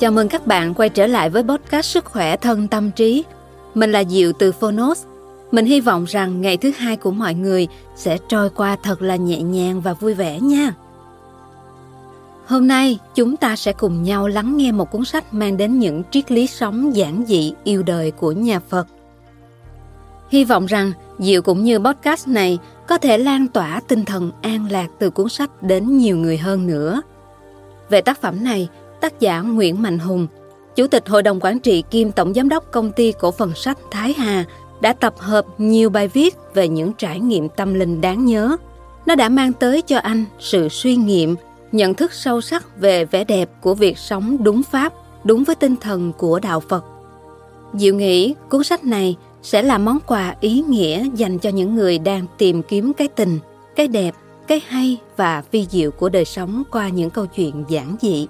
Chào mừng các bạn quay trở lại với podcast Sức khỏe thân tâm trí. Mình là Diệu từ Phonos. Mình hy vọng rằng ngày thứ hai của mọi người sẽ trôi qua thật là nhẹ nhàng và vui vẻ nha. Hôm nay chúng ta sẽ cùng nhau lắng nghe một cuốn sách mang đến những triết lý sống giản dị yêu đời của nhà Phật. Hy vọng rằng Diệu cũng như podcast này có thể lan tỏa tinh thần an lạc từ cuốn sách đến nhiều người hơn nữa. Về tác phẩm này, tác giả Nguyễn Mạnh Hùng, Chủ tịch Hội đồng Quản trị kiêm Tổng Giám đốc Công ty Cổ phần Sách Thái Hà đã tập hợp nhiều bài viết về những trải nghiệm tâm linh đáng nhớ. Nó đã mang tới cho anh sự suy nghiệm, nhận thức sâu sắc về vẻ đẹp của việc sống đúng pháp, đúng với tinh thần của Đạo Phật. Diệu nghĩ cuốn sách này sẽ là món quà ý nghĩa dành cho những người đang tìm kiếm cái tình, cái đẹp, cái hay và phi diệu của đời sống qua những câu chuyện giản dị.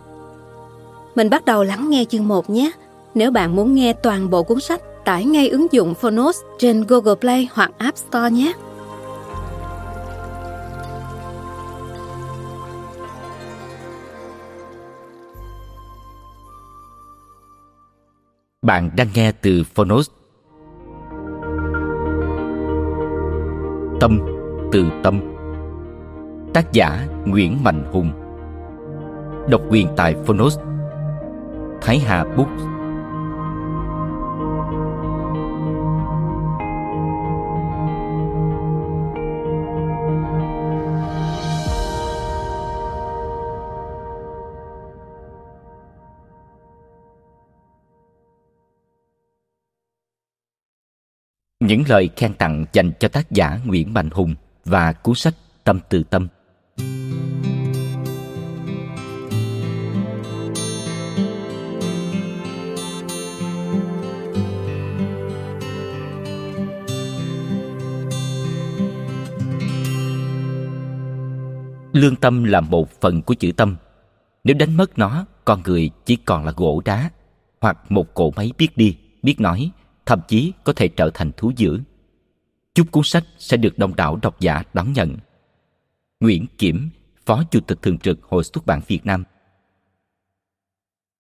Mình bắt đầu lắng nghe chương 1 nhé. Nếu bạn muốn nghe toàn bộ cuốn sách, tải ngay ứng dụng Phonos trên Google Play hoặc App Store nhé. Bạn đang nghe từ Phonos. Tâm từ tâm Tác giả Nguyễn Mạnh Hùng Độc quyền tại Phonos Thái Hà Books. Những lời khen tặng dành cho tác giả Nguyễn Mạnh Hùng và cuốn sách Tâm từ tâm. Lương tâm là một phần của chữ tâm. Nếu đánh mất nó, con người chỉ còn là gỗ đá, hoặc một cỗ máy biết đi, biết nói, thậm chí có thể trở thành thú dữ. Chúc cuốn sách sẽ được đông đảo độc giả đón nhận. Nguyễn kiểm, phó chủ tịch thường trực hội xuất bản việt nam.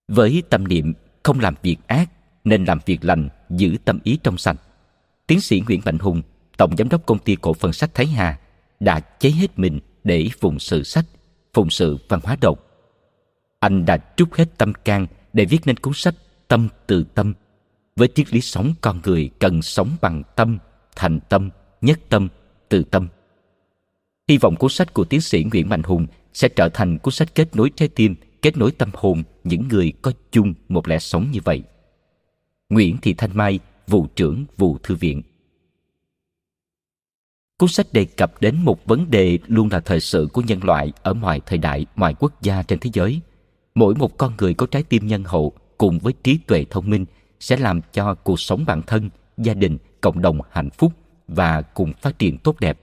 Với tâm niệm không làm việc ác, nên làm việc lành, giữ tâm ý trong sạch, tiến sĩ nguyễn mạnh hùng, tổng giám đốc công ty cổ phần sách thái hà, đã cháy hết mình để phụng sự sách, phụng sự văn hóa đọc. Anh đã trút hết tâm can để viết nên cuốn sách Tâm từ tâm, với triết lý sống con người cần sống bằng tâm, thành tâm, nhất tâm, từ tâm. Hy vọng cuốn sách của tiến sĩ Nguyễn Mạnh Hùng sẽ trở thành cuốn sách kết nối trái tim, kết nối tâm hồn những người có chung một lẽ sống như vậy. Nguyễn Thị Thanh Mai, vụ trưởng vụ thư viện Cuốn sách đề cập đến một vấn đề luôn là thời sự của nhân loại ở mọi thời đại, mọi quốc gia trên thế giới. Mỗi một con người có trái tim nhân hậu cùng với trí tuệ thông minh sẽ làm cho cuộc sống bản thân, gia đình, cộng đồng hạnh phúc và cùng phát triển tốt đẹp.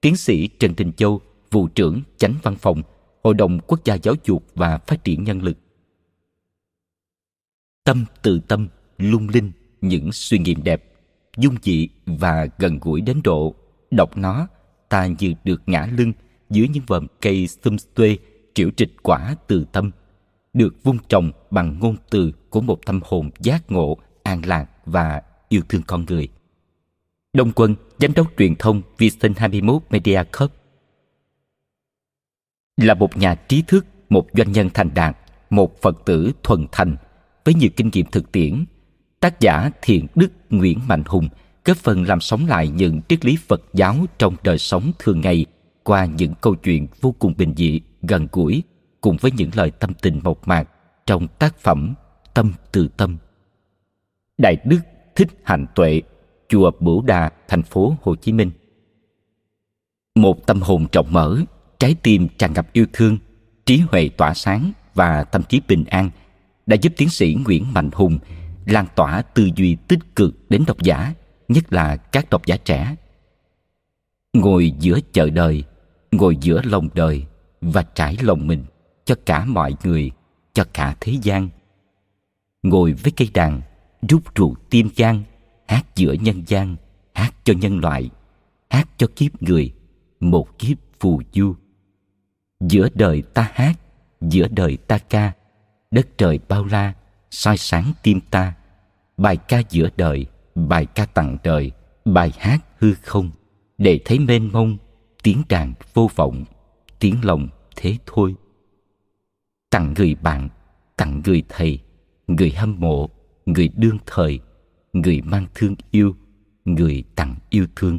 Tiến sĩ Trần Đình Châu, vụ trưởng chánh văn phòng, Hội đồng Quốc gia Giáo dục và Phát triển Nhân lực. Tâm từ tâm, lung linh, những suy nghiệm đẹp, dung dị và gần gũi đến độ Đọc nó, ta như được ngã lưng dưới những vòm cây xum xuê triệu trịch quả từ tâm, được vung trồng bằng ngôn từ của một tâm hồn giác ngộ, an lạc và yêu thương con người. Đông Quân, giám đốc truyền thông Vision 21 Media Corp là một nhà trí thức, một doanh nhân thành đạt, một Phật tử thuần thành với nhiều kinh nghiệm thực tiễn. Tác giả Thiện Đức Nguyễn Mạnh Hùng – góp phần làm sống lại những triết lý Phật giáo trong đời sống thường ngày qua những câu chuyện vô cùng bình dị, gần gũi cùng với những lời tâm tình mộc mạc trong tác phẩm Tâm từ tâm. Đại Đức Thích Hạnh Tuệ, chùa Bửu Đà, thành phố Hồ Chí Minh. Một tâm hồn rộng mở, trái tim tràn ngập yêu thương, trí huệ tỏa sáng và tâm trí bình an đã giúp tiến sĩ Nguyễn Mạnh Hùng lan tỏa tư duy tích cực đến độc giả nhất là các độc giả trẻ. Ngồi giữa chợ đời, ngồi giữa lòng đời và trải lòng mình cho cả mọi người, cho cả thế gian. Ngồi với cây đàn, rút ruột tim gian hát giữa nhân gian, hát cho nhân loại, hát cho kiếp người, một kiếp phù du. Giữa đời ta hát, giữa đời ta ca, đất trời bao la, soi sáng tim ta. Bài ca giữa đời bài ca tặng trời, bài hát hư không để thấy mênh mông tiếng đàn vô vọng tiếng lòng thế thôi. Tặng người bạn tặng người thầy người hâm mộ người đương thời người mang thương yêu người tặng yêu thương.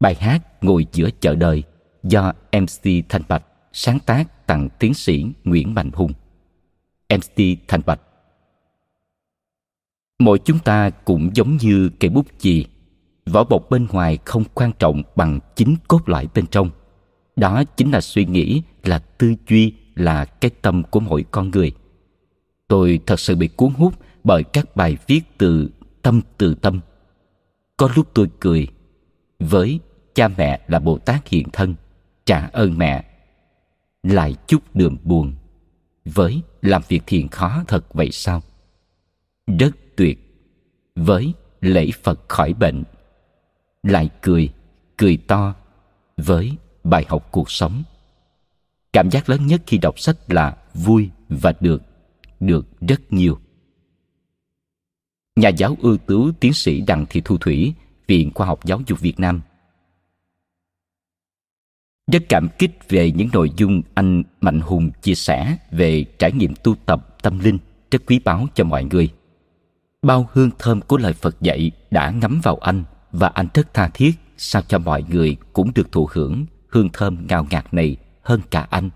Bài hát ngồi giữa chợ đời do mc thanh bạch sáng tác tặng tiến sĩ nguyễn mạnh hùng. mc thanh bạch mỗi chúng ta cũng giống như cây bút chì. Vỏ bọc bên ngoài không quan trọng bằng chính cốt lõi bên trong. Đó chính là suy nghĩ, là tư duy, là cái tâm của mỗi con người. Tôi thật sự bị cuốn hút bởi các bài viết từ tâm từ tâm. Có lúc tôi cười, với cha mẹ là bồ tát hiện thân, trả ơn mẹ. Lại chút đường buồn, với làm việc thiền khó thật vậy sao? Rất tuyệt, với lễ phật khỏi bệnh. Lại cười cười to, với bài học cuộc sống. Cảm giác lớn nhất khi đọc sách là vui và được được rất nhiều. Nhà giáo ưu tú tiến sĩ đặng thị thu thủy, viện khoa học giáo dục việt nam. Rất cảm kích về những nội dung anh mạnh hùng chia sẻ về trải nghiệm tu tập tâm linh, rất quý báu cho mọi người bao hương thơm của lời phật dạy đã ngắm vào anh và anh rất tha thiết, sao cho mọi người cũng được thụ hưởng hương thơm ngào ngạt này hơn cả anh.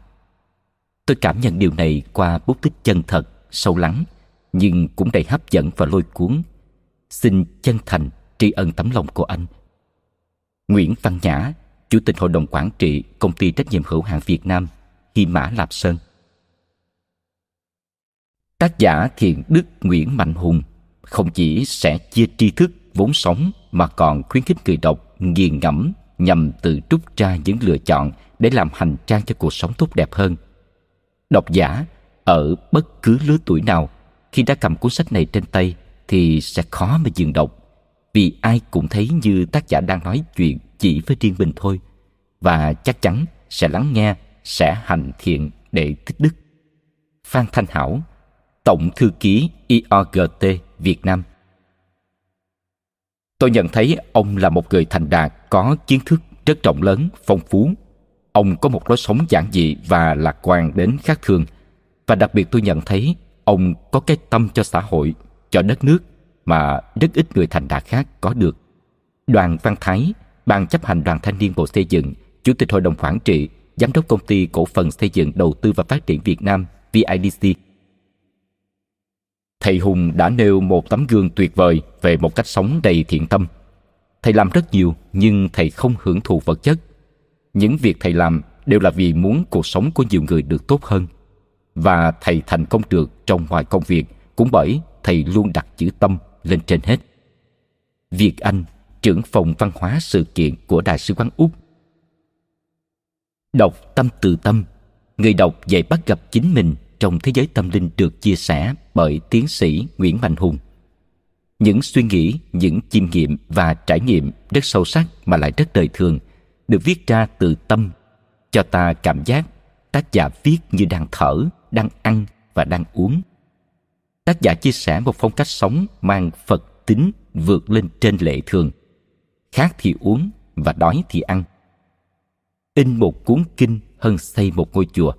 Tôi cảm nhận điều này qua bút tích chân thật, sâu lắng, nhưng cũng đầy hấp dẫn và lôi cuốn. Xin chân thành tri ân tấm lòng của anh. Nguyễn văn nhã, chủ tịch hội đồng quản trị công ty trách nhiệm hữu hạn việt nam, hy mã lạp sơn. Tác giả thiện đức nguyễn mạnh hùng không chỉ sẽ chia tri thức vốn sống mà còn khuyến khích người đọc nghiền ngẫm nhằm tự rút ra những lựa chọn để làm hành trang cho cuộc sống tốt đẹp hơn. Độc giả ở bất cứ lứa tuổi nào, khi đã cầm cuốn sách này trên tay thì sẽ khó mà dừng đọc, vì ai cũng thấy như tác giả đang nói chuyện chỉ với riêng mình thôi, và chắc chắn sẽ lắng nghe, sẽ hành thiện để tích đức. Phan thanh hảo, tổng thư ký IOGT Việt Nam. Tôi nhận thấy ông là một người thành đạt, có kiến thức rất rộng lớn, phong phú. Ông có một lối sống giản dị và lạc quan đến khác thường. Và đặc biệt tôi nhận thấy ông có cái tâm cho xã hội, cho đất nước mà rất ít người thành đạt khác có được. Đoàn văn thái, ban chấp hành đoàn thanh niên bộ xây dựng, chủ tịch hội đồng quản trị, giám đốc công ty cổ phần xây dựng, đầu tư và phát triển việt nam vidc thầy hùng đã nêu một tấm gương tuyệt vời về một cách sống đầy thiện tâm. Thầy làm rất nhiều, nhưng thầy không hưởng thụ vật chất. Những việc thầy làm đều là vì muốn cuộc sống của nhiều người được tốt hơn. Và thầy thành công được trong mọi công việc cũng bởi thầy luôn đặt chữ tâm lên trên hết. Việt anh, trưởng phòng văn hóa sự kiện của đại sứ quán úc. Đọc tâm từ tâm, người đọc dễ bắt gặp chính mình trong thế giới tâm linh được chia sẻ bởi tiến sĩ nguyễn mạnh hùng. Những suy nghĩ, những chiêm nghiệm và trải nghiệm rất sâu sắc mà lại rất đời thường được viết ra từ tâm, cho ta cảm giác tác giả viết như đang thở, đang ăn và đang uống. Tác giả chia sẻ một phong cách sống mang phật tính vượt lên trên lệ thường, khác thì uống và đói thì ăn. In một cuốn kinh hơn xây một ngôi chùa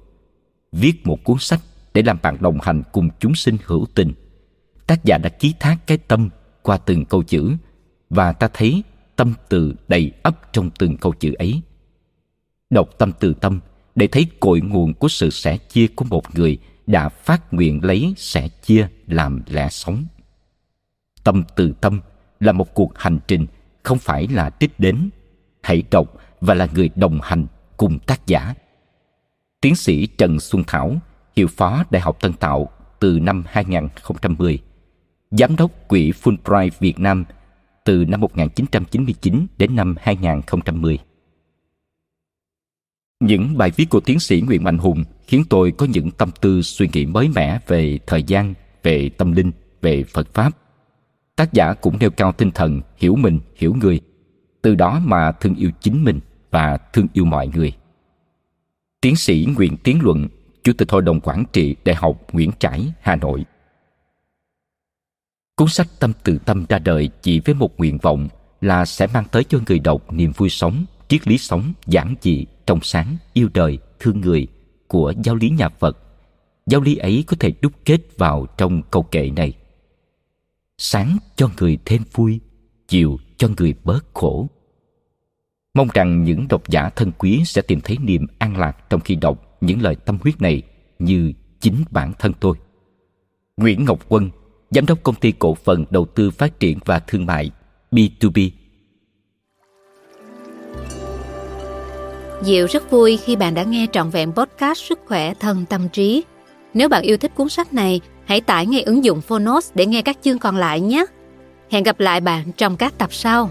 viết một cuốn sách để làm bạn đồng hành cùng chúng sinh hữu tình. Tác giả đã ký thác cái tâm qua từng câu chữ và ta thấy tâm từ đầy ấp trong từng câu chữ ấy. Đọc tâm từ tâm để thấy cội nguồn của sự sẻ chia của một người đã phát nguyện lấy sẻ chia làm lẽ sống. Tâm từ tâm là một cuộc hành trình không phải là đích đến. Hãy đọc và là người đồng hành cùng tác giả tiến sĩ trần xuân thảo hiệu phó đại học tân tạo từ năm 2010 giám đốc quỹ Fulbright Việt Nam từ năm 1999 đến năm 2010. Những bài viết của tiến sĩ Nguyễn Mạnh Hùng khiến tôi có những tâm tư suy nghĩ mới mẻ về thời gian, về tâm linh, về Phật Pháp. Tác giả cũng nêu cao tinh thần hiểu mình, hiểu người, từ đó mà thương yêu chính mình và thương yêu mọi người. Tiến sĩ Nguyễn Tiến Luận, Chủ tịch Hội đồng Quản trị Đại học Nguyễn Trãi, Hà Nội. Cuốn sách Tâm từ tâm ra đời chỉ với một nguyện vọng là sẽ mang tới cho người đọc niềm vui sống, triết lý sống giản dị, trong sáng, yêu đời, thương người của giáo lý nhà Phật. Giáo lý ấy có thể đúc kết vào trong câu kệ này. Sáng cho người thêm vui, chiều cho người bớt khổ. Mong rằng những độc giả thân quý sẽ tìm thấy niềm an lạc trong khi đọc những lời tâm huyết này như chính bản thân tôi. Nguyễn Ngọc Quân, Giám đốc công ty cổ phần đầu tư phát triển và thương mại B2B. Diệu rất vui khi bạn đã nghe trọn vẹn podcast Sức khỏe thân tâm trí. Nếu bạn yêu thích cuốn sách này, hãy tải ngay ứng dụng Phonos để nghe các chương còn lại nhé. Hẹn gặp lại bạn trong các tập sau.